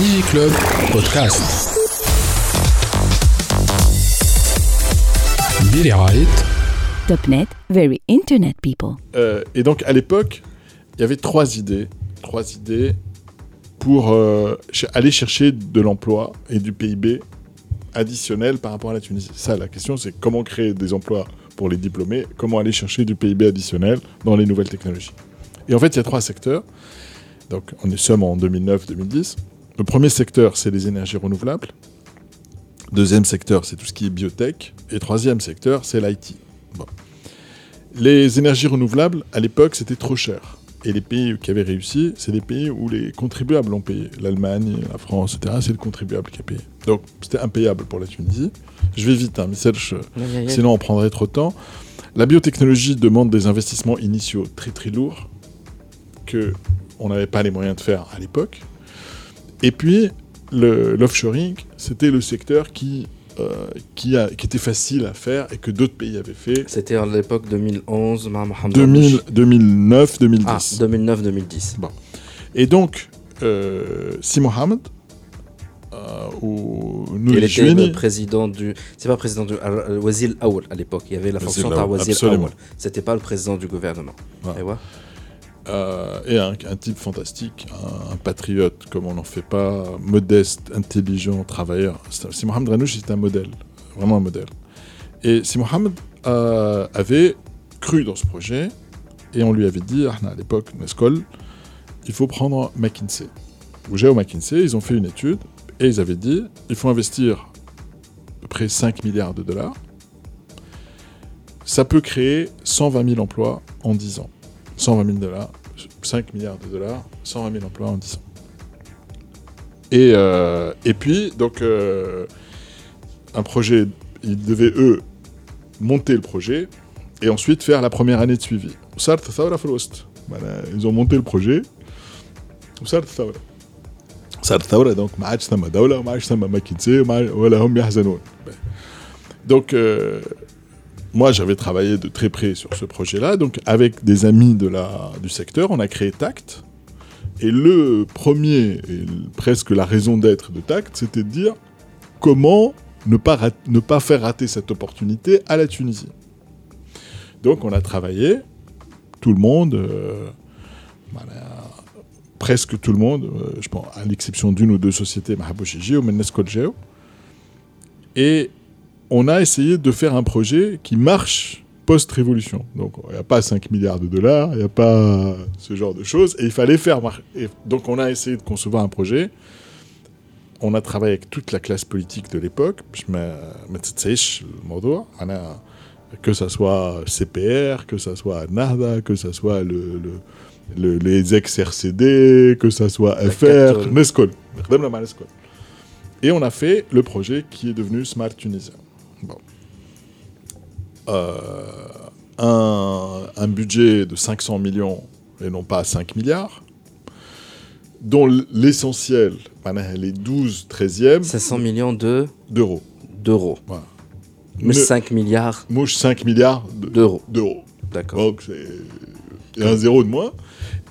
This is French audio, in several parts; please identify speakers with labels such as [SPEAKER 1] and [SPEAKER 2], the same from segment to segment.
[SPEAKER 1] DigiClub Podcast. Billy
[SPEAKER 2] Wright. .NET, very internet people.
[SPEAKER 3] Euh, et donc à l'époque, il y avait trois idées, trois idées pour euh, aller chercher de l'emploi et du PIB additionnel par rapport à la Tunisie. Ça, la question, c'est comment créer des emplois pour les diplômés, comment aller chercher du PIB additionnel dans les nouvelles technologies? Et en fait, il y a trois secteurs. Donc, on est sommes en 2009-2010. Le premier secteur, c'est les énergies renouvelables. Deuxième secteur, c'est tout ce qui est biotech. Et troisième secteur, c'est l'IT. Bon. Les énergies renouvelables, à l'époque, c'était trop cher. Et les pays qui avaient réussi, c'est des pays où les contribuables ont payé. L'Allemagne, la France, etc., c'est le contribuable qui a payé. Donc, c'était impayable pour la Tunisie. Je vais vite, hein, mais sinon on prendrait trop de temps. La biotechnologie demande des investissements initiaux très très lourds que on n'avait pas les moyens de faire à l'époque. Et puis, l'offshoring, c'était le secteur qui, euh, qui, a- qui était facile à faire et que d'autres pays avaient fait
[SPEAKER 4] C'était à l'époque 2011, ma Mohamed
[SPEAKER 3] 2000 2009, 2010.
[SPEAKER 4] Ah, 2009-2010.
[SPEAKER 3] Et donc, euh, Si Mohamed, euh, ou
[SPEAKER 4] Il était le président du. C'est pas président du. euh, Wazir Aoul à l'époque. Il y avait la fonction par Wazir. Aoul. C'était pas le président du gouvernement.
[SPEAKER 3] Ouais.
[SPEAKER 4] Et ouais.
[SPEAKER 3] Euh, et un, type fantastique, un, patriote comme on n'en fait pas, modeste, intelligent, travailleur. Si Mohamed Ranouch, un modèle, vraiment un modèle. Et Si Mohamed euh, avait cru dans ce projet, et on lui avait dit, ah, à l'époque, Nescol, il faut prendre McKinsey. Ou Géo McKinsey, ils ont fait une étude, et ils avaient dit, il faut investir à peu près 5 milliards de dollars. Ça peut créer 120 000 emplois en 10 ans. 120 000 dollars, 5 milliards de dollars, 120 000 emplois en 10 ans. Et, euh, et puis, donc, euh, un projet, ils devaient, eux, monter le projet et ensuite faire la première année de suivi. Ils ont monté le projet. donc, donc moi, j'avais travaillé de très près sur ce projet-là. Donc, avec des amis du secteur, on a créé TACT. Et le premier, et presque la raison d'être de TACT, c'était de dire comment ne pas, ne pas faire rater cette opportunité à la Tunisie. Donc, on a travaillé, tout le monde, euh, presque tout le monde, euh, à l'exception d'une ou deux sociétés, Mahabouchiji ou Meneskolgeo. Et on a essayé de faire un projet qui marche post-révolution. Donc il n'y a pas 5 milliards de dollars, il n'y a pas ce genre de choses, et il fallait faire marcher. Donc on a essayé de concevoir un projet. On a travaillé avec toute la classe politique de l'époque, que ça soit CPR, que ça soit Narda, que ça soit les ex-RCD, que ça soit FR, Nescol. Et on a fait le projet qui est devenu Smart Tunisien. Euh, un, budget de 500 millions et non pas 5 milliards, dont l'essentiel, les 12 13e...
[SPEAKER 4] 500 millions de...
[SPEAKER 3] D'euros.
[SPEAKER 4] Mais 5 milliards...
[SPEAKER 3] Mouche 5 milliards
[SPEAKER 4] d'euros.
[SPEAKER 3] D'euros.
[SPEAKER 4] D'accord.
[SPEAKER 3] Donc c'est un zéro de moins.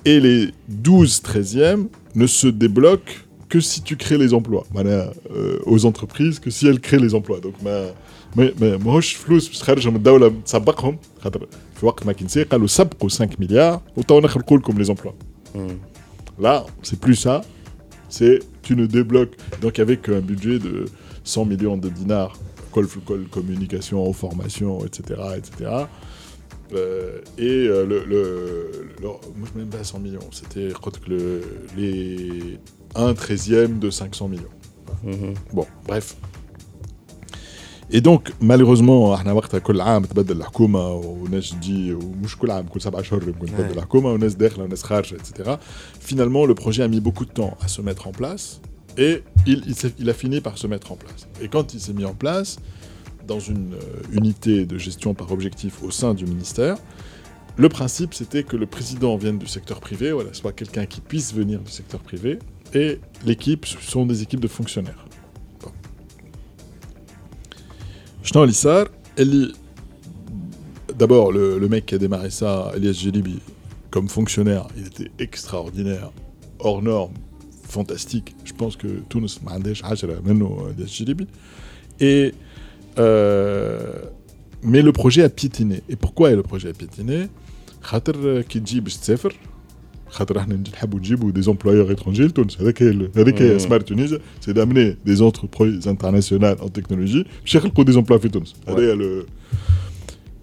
[SPEAKER 3] Et les 12 13e ne se débloquent que si tu crées les emplois. معناها, euh, aux entreprises, que si elles créent les emplois. Donc ما ما ما- ماهوش فلوس باش تخرجهم من الدوله تسبقهم خاطر في وقت ماكنسي قالوا سبقوا 5 milliards وتوا نخلقوا لكم les emplois.
[SPEAKER 4] Hmm.
[SPEAKER 3] Là, c'est plus ça. C'est tu ne débloques. Donc avec un budget de 100 millions de dinars, col, col communication, formation, etc., etc. Euh, et euh, le, le, le- moi je même pas 100 millions. C'était je crois que le, les 1 treizième de 500 millions.
[SPEAKER 4] Mhm.
[SPEAKER 3] Bon, bref. Et donc malheureusement احنا وقتها كل عام تبدل الحكومه وناس تجي ومش كل عام كل سبع اشهر يمكن تبدل
[SPEAKER 4] Ouais.
[SPEAKER 3] الحكومه وناس داخله وناس خارجه etc. Finalement le projet a mis beaucoup de temps à se mettre en place et il, il, s'est- il a fini par se mettre en place. Et quand il s'est mis en place dans une euh, unité de gestion par objectif au sein du ministère, le principe c'était que le président vienne du secteur privé, voilà, soit quelqu'un qui puisse venir du secteur privé et l'équipe sont des équipes de fonctionnaires. Chnan Lissar, d'abord le, mec qui a démarré ça, Elias Jelibi, comme fonctionnaire, il était extraordinaire, hors norme, fantastique. Je pense que tout euh, Elias Jelibi. Et euh, mais le projet a piétiné. Et pourquoi le projet a piétiné? Khater qui dit خاطر احنا نحبوا نجيبوا des employeurs étrangers لتونس هذاك هي هذاك هي سمارت تونس سي d'amener des entreprises internationales en technologie باش يخلقوا des emplois في تونس هذا هي le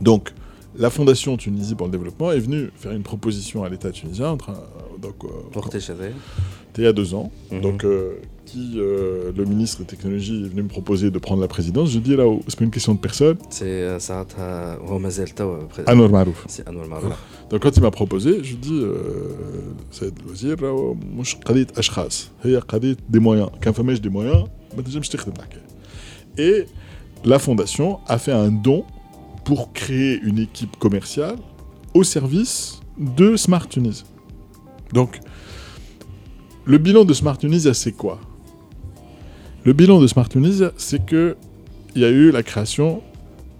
[SPEAKER 3] Donc, la Fondation Tunisie pour le développement est venue faire une proposition à l'État tunisien, en train, euh,
[SPEAKER 4] donc,
[SPEAKER 3] euh, il y a deux ans,
[SPEAKER 4] mhm.
[SPEAKER 3] donc euh, qui euh, le ministre des Technologies est venu me proposer de prendre la présidence. Je dis là, oh, c'est pas une question de personne.
[SPEAKER 4] C'est euh,
[SPEAKER 3] Anwar Marouf.
[SPEAKER 4] C'est Anwar Marouf.
[SPEAKER 3] Donc quand il m'a proposé, je dis, Saïd Loisir, oh, moi je suis Ashkhas, des moyens. Quand je des moyens, bah, je suis Et la fondation a fait un don pour créer une équipe commerciale au service de Smart Tunis. Donc, le bilan de Smart Tunisia, c'est quoi? Le bilan de Smart Tunisia, c'est que il y a eu la création,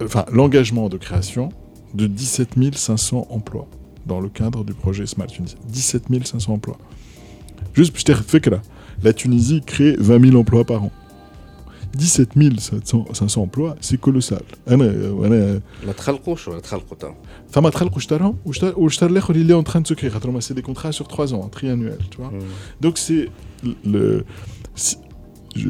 [SPEAKER 3] enfin l'engagement de création de 17 500 emplois dans le cadre du projet Smart Tunisia. 17 500 emplois. Juste pour te faire que là, la Tunisie crée 20 000 emplois par an. 17 500 500 emplois, c'est colossal. أنا- أنا-
[SPEAKER 4] ما تخلقوش ولا تخلقوا توا
[SPEAKER 3] فما تخلقوا اشتراهم واشتر- واشترى الاخر اللي en train de se créer خاطر هما c'est des contrats sur 3 ans triannuels tu vois donc c'est le si- je-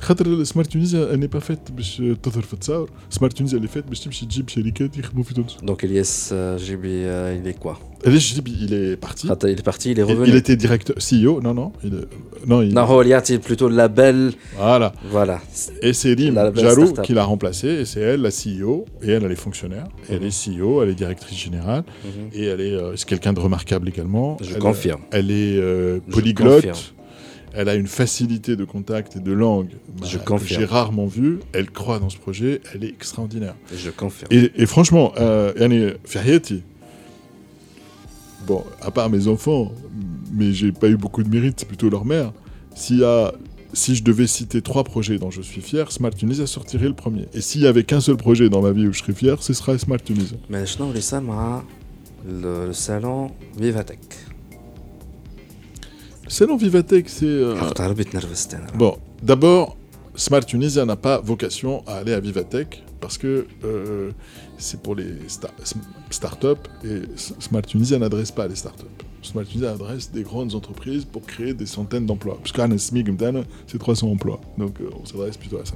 [SPEAKER 3] خاطر سمارت تونيزيا اني با فات باش تظهر في التصاور سمارت تونيزيا اللي فات باش تمشي تجيب شركات يخدموا في تونس
[SPEAKER 4] دونك الياس آه، جيبي آه، il est quoi
[SPEAKER 3] علاش جيب il est parti
[SPEAKER 4] خاطر il est parti il est
[SPEAKER 3] il, il
[SPEAKER 4] revenu
[SPEAKER 3] était directeur CEO non non il est- non il
[SPEAKER 4] non هو اللي يعطي بلوتو لابيل
[SPEAKER 3] voilà
[SPEAKER 4] فوالا
[SPEAKER 3] et c'est Rim
[SPEAKER 4] La belle
[SPEAKER 3] Jarou
[SPEAKER 4] start-up.
[SPEAKER 3] qui l'a remplacé et c'est elle la CEO et elle elle est fonctionnaire Et elle est CEO elle est directrice générale et elle est euh, c'est quelqu'un de remarquable également
[SPEAKER 4] Je
[SPEAKER 3] Elle-
[SPEAKER 4] confirme.
[SPEAKER 3] elle est euh,
[SPEAKER 4] Je
[SPEAKER 3] polyglotte
[SPEAKER 4] confirme.
[SPEAKER 3] Elle a une facilité de contact et de langue bah,
[SPEAKER 4] Je
[SPEAKER 3] que j'ai rarement vue. Elle croit dans ce projet. Elle est extraordinaire.
[SPEAKER 4] Je confirme.
[SPEAKER 3] Et, et franchement, euh, bon, à part mes enfants, mais j'ai pas eu beaucoup de mérite, c'est plutôt leur mère. Si je devais citer trois projets dont je suis fier, Smart Tunisia sortirait le premier. Et s'il y avait qu'un seul projet dans ma vie où je serais fier, ce serait Smart Tunisia.
[SPEAKER 4] Mais je n'en le
[SPEAKER 3] salon Vivatech. C'est
[SPEAKER 4] l'ambivatec, c'est. Euh,
[SPEAKER 3] bon, d'abord, Smart Tunisia n'a pas vocation à aller à Vivatech parce que euh, c'est pour les startups et Smart Tunisia n'adresse pas les startups. Smart Tunisia adresse des grandes entreprises pour créer des centaines d'emplois. Parce qu'un SMIG, c'est 300 emplois. Donc euh, on s'adresse plutôt à ça.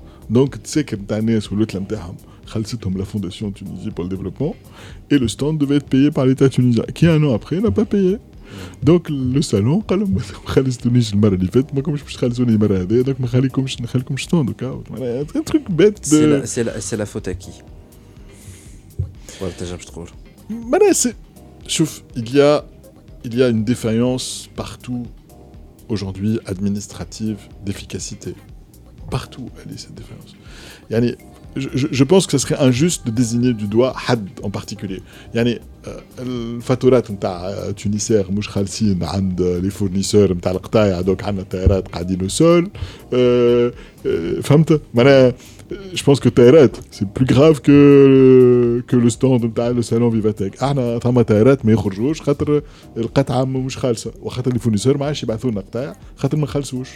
[SPEAKER 3] دونك تسكر نتاع الناس والوتله نتاعهم خلصتهم la Fondation Tunisie pour le développement et le stand devait être payé par l'État tunisien qui un an après n'a pas payé دونك لو سالون قال لهم ما خلصتونيش المره اللي فاتت ما كنتش باش تخلصوني المره هذه دونك ما خليكمش نخليكم ستاند دوكا ان تروك بيت
[SPEAKER 4] سي لا سي لا سي لا فوت كي ولا تنجمش تقول
[SPEAKER 3] Voilà, c'est- Chouf, il y a, il y a une défaillance partout aujourd'hui administrative d'efficacité. Partout, elle est cette défaillance. Yani, je, je- je pense que ce serait injuste de désigner du doigt Had en particulier. يعني آه، الفاتورات نتاع تونيسير مش خالصين عند لي فورنيسور نتاع القطايع دوك عندنا الطيارات قاعدين سول آه، آه، فهمت معناها je pense que الطيارات c'est plus grave que que le stand نتاع لو سالون فيفاتيك احنا ثما طيارات ما يخرجوش خاطر القطعه مش خالصه وخاطر لي فورنيسور ما عادش يبعثوا لنا قطايع خاطر ما نخلصوش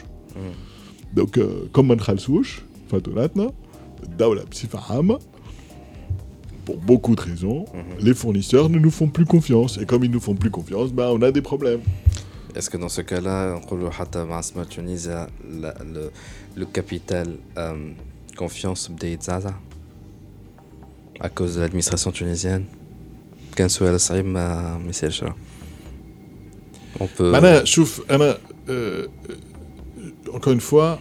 [SPEAKER 3] دونك آه، كم ما نخلصوش فاتوراتنا الدولة بصفة عامة pour beaucoup de raisons, les fournisseurs ne nous font plus confiance. Et comme ils nous font plus confiance, ben, on a des problèmes.
[SPEAKER 4] Est-ce que dans ce cas-là, نقولوا حتى مع سمارت تونيزيا لا- le le capital euh, confiance بدا يتزعزع à cause de l'administration tunisienne كان سؤال صعيب ما ما يسالش راه. On peut
[SPEAKER 3] معناها شوف أنا euh, euh, encore une fois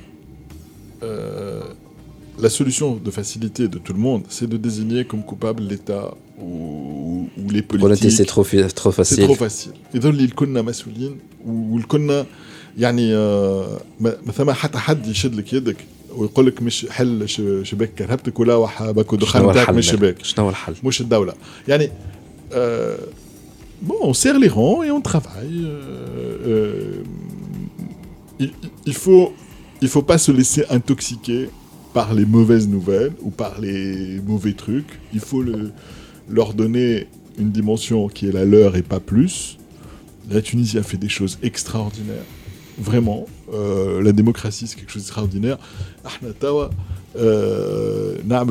[SPEAKER 3] euh, la solution de facilité de tout le monde, c'est de désigner comme coupable l'État ou, ou les
[SPEAKER 4] pour le
[SPEAKER 3] politiques.
[SPEAKER 4] c'est trop fi- trop
[SPEAKER 3] C'est
[SPEAKER 4] facile.
[SPEAKER 3] trop facile يظل اللي كنا مسؤولين والكنا يعني آه، ما ما ثم حتى حد يشد لك يدك ويقول لك مش حل ش- شباك كرهبتك ولا وحابك
[SPEAKER 4] شنو
[SPEAKER 3] ودخان
[SPEAKER 4] هو
[SPEAKER 3] بتاعك
[SPEAKER 4] الحل
[SPEAKER 3] من الشباك
[SPEAKER 4] مالك؟ شنو هو الحل؟
[SPEAKER 3] مش الدولة يعني euh, bon on serre les rangs et on travaille euh, euh, il faut, il faut pas se laisser intoxiquer par les mauvaises nouvelles ou par les mauvais trucs. Il faut leur donner une dimension qui est la leur et pas plus. La Tunisie a fait des choses extraordinaires. Vraiment. Euh, la démocratie, c'est quelque chose d'extraordinaire. Euh, Naam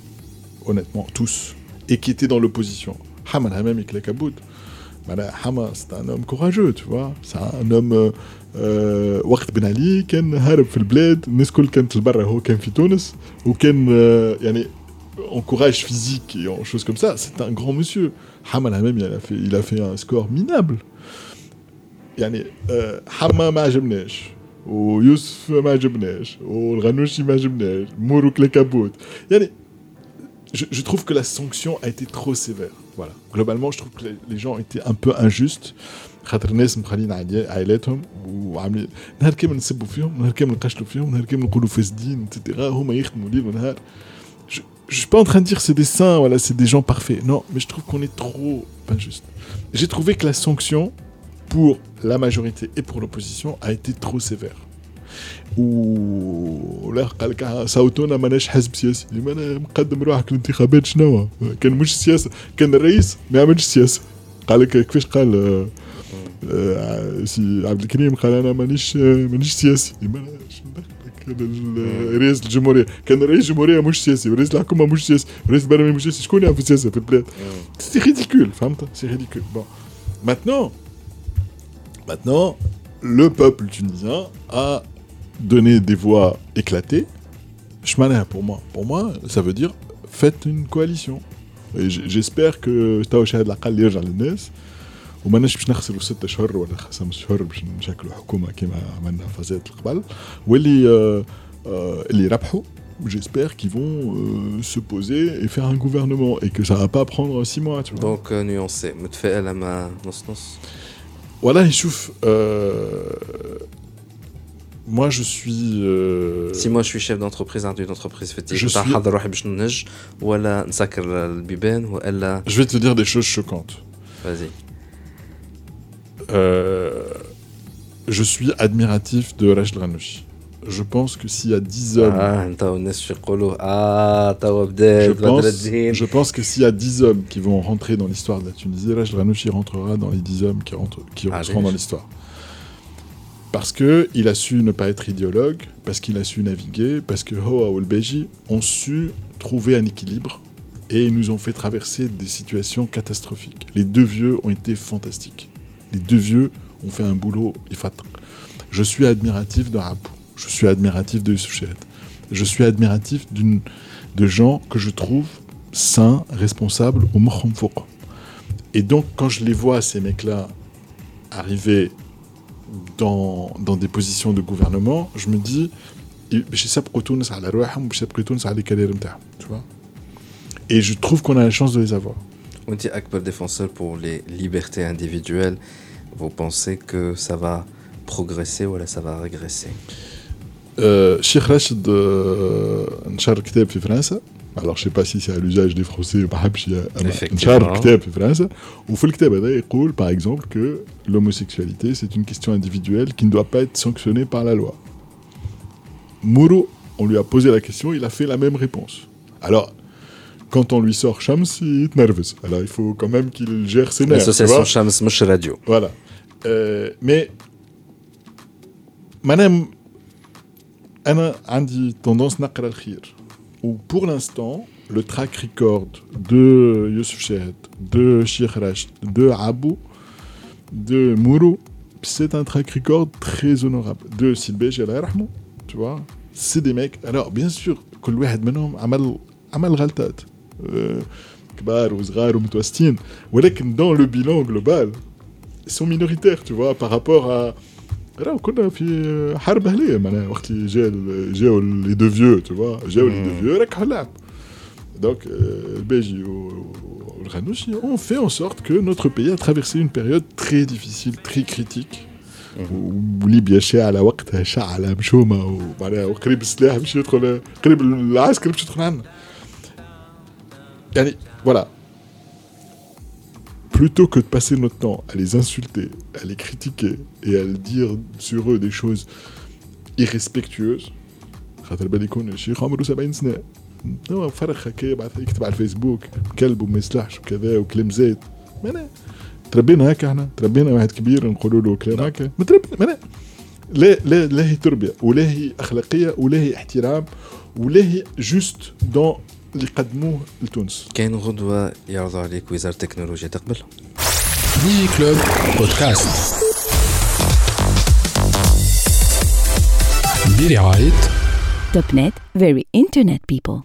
[SPEAKER 3] Honnêtement, tous. Et qui étaient dans l'opposition. Haman Hamam et Klekabout. Mana, Hama, c'est un homme courageux, tu vois. C'est un homme. euh, euh, وقت بن علي كان هارب في البلاد الناس كل كانت لبرا هو كان في تونس وكان آه، يعني en courage physique et en choses comme ça, c'est un grand monsieur. Haman Hamam, il a fait, il a fait un score minable. يعني آه، حما ما عجبناش ويوسف ما عجبناش والغنوشي ما عجبناش مورو كليكابوت يعني je, je trouve que la sanction a été trop sévère. Voilà. Globalement, je trouve que les, les gens étaient un peu injustes. خاطر الناس مخلين عائلي- عائلاتهم وعاملين نهار كامل نسبوا فيهم نهار كامل نقشلوا فيهم نهار كامل نقولوا فاسدين اتسيتيرا هما يخدموا ليل ونهار je, je suis pas en train de dire que c'est des saints, voilà, c'est des gens parfaits. Non, mais je trouve qu'on est trop injuste. J'ai trouvé que la sanction pour la majorité et pour l'opposition a été trop sévère. ولا قال لك صوتونا ماناش حزب سياسي. ما أنا مقدم روحك الانتخابات شنو كان مش سياسة كان الرئيس ما يعملش سياسة. قال لك كيفاش قال آه، آه، سي عبد الكريم قال أنا مانيش آه، مانيش سياسي. ما أنا شو ندخلك؟ كان ال- رئيس الجمهورية. كان رئيس الجمهورية مش سياسي ورئيس الحكومة مش سياسي. ورئيس البرلمان مش سياسي. شكون يعرف السياسة في البلاد؟ C'est ridicule, فهمت؟ C'est ridicule. Bon. Maintenant, maintenant, le peuple tunisien a donné des voix éclatées. Shmana pour moi. Pour moi, ça veut dire faites une coalition. Et j- j'espère que توا شاهد العقل يرجع للناس وماناش باش نخسروا ست اشهر ولا خمس اشهر باش نشكلوا حكومه كما عملنا فازات القبل واللي آه آه اللي ربحوا j'espère qu'ils vont euh, se poser et faire un gouvernement et que ça va pas prendre six mois tu vois.
[SPEAKER 4] دونك نيونسي متفائل اما نص نص
[SPEAKER 3] Voilà, يشوف euh, moi je suis euh,
[SPEAKER 4] si moi
[SPEAKER 3] je suis
[SPEAKER 4] chef d'entreprise d'une entreprise fétiche je, suis...
[SPEAKER 3] je vais te dire des choses choquantes.
[SPEAKER 4] Vas-y.
[SPEAKER 3] Euh, je suis admiratif de Rachid Ranouchi. Je pense que s'il y a 10 hommes.
[SPEAKER 4] Ah,
[SPEAKER 3] je, pense, je pense que s'il y a 10 hommes qui vont rentrer dans l'histoire de la Tunisie, Rachid Ranouchi rentrera dans les 10 hommes qui, rentrent, dans l'histoire parce qu'il a su ne pas être idéologue, parce qu'il a su naviguer, parce que Hoa Olbeji ont su trouver un équilibre et ils nous ont fait traverser des situations catastrophiques. Les deux vieux ont été fantastiques. Les deux vieux ont fait un boulot. Je suis admiratif de Rapou, je suis admiratif de Youssef Chéret. je suis admiratif de gens que je trouve sains, responsables au Mohamfouk. Et donc, quand je les vois, ces mecs-là, arriver dans, dans des positions de gouvernement, je me dis, tu vois et je trouve qu'on a la chance de les avoir.
[SPEAKER 4] On dit Akbar défenseur pour les libertés individuelles. Vous pensez que ça va progresser ou ça va régresser?
[SPEAKER 3] Euh, Cheikh Rachid, euh, alors je ne sais pas si c'est à l'usage des Français ou fait le par exemple que l'homosexualité c'est une question individuelle qui ne doit pas être sanctionnée par la loi. Mouro on lui a posé la question il a fait la même réponse. Alors quand on lui sort Shams il est nerveux. Alors il faut quand même qu'il gère ses nerfs
[SPEAKER 4] l'association Shams Mouche Radio.
[SPEAKER 3] Voilà. Euh, mais madame Anna a une tendance à le khir Ou pour l'instant, le track record de Youssef Shehed, de Sheikh Rashid, de Abou, de Mouro, c'est un track record très honorable. De Silbe Rahmou tu vois c'est des mecs alors bien sûr كل واحد منهم عمل عمل غلطات كبار وصغار ومتوسطين ولكن dans le bilan global ils sont minoritaires tu vois par rapport à راه كنا في حرب اهليه معناها وقت اللي جا جاو لي دو فيو تو فوا جاو لي دو فيو ركحوا اللعب دونك الباجي والغنوشي ont fait en sorte que notre pays a traversé une période très difficile très critique وليبيا شاعلة وقتها شعلة مشومة ومعناها وقريب السلاح باش يدخل قريب العسكر باش يدخل عندنا يعني voilà plutôt que de passer notre temps à les insulter, à les critiquer et à dire sur eux des choses irrespectueuses خاطر بالي يكون الشيخ عمره 70 سنة هو فرخ هكا يكتب على الفيسبوك كلب وما يصلحش وكذا وكلام زايد تربينا هكا احنا تربينا واحد كبير نقولوا له كلام هكا ما تربينا لا لا لا هي تربيه ولا هي اخلاقيه ولا هي احترام ولا هي جوست دون اللي قدموه لتونس.
[SPEAKER 4] كاين غدوة يعرضوا عليك وزارة التكنولوجيا تقبل.
[SPEAKER 1] ديجي كلوب بودكاست. برعاية
[SPEAKER 2] توب نت فيري انترنت بيبل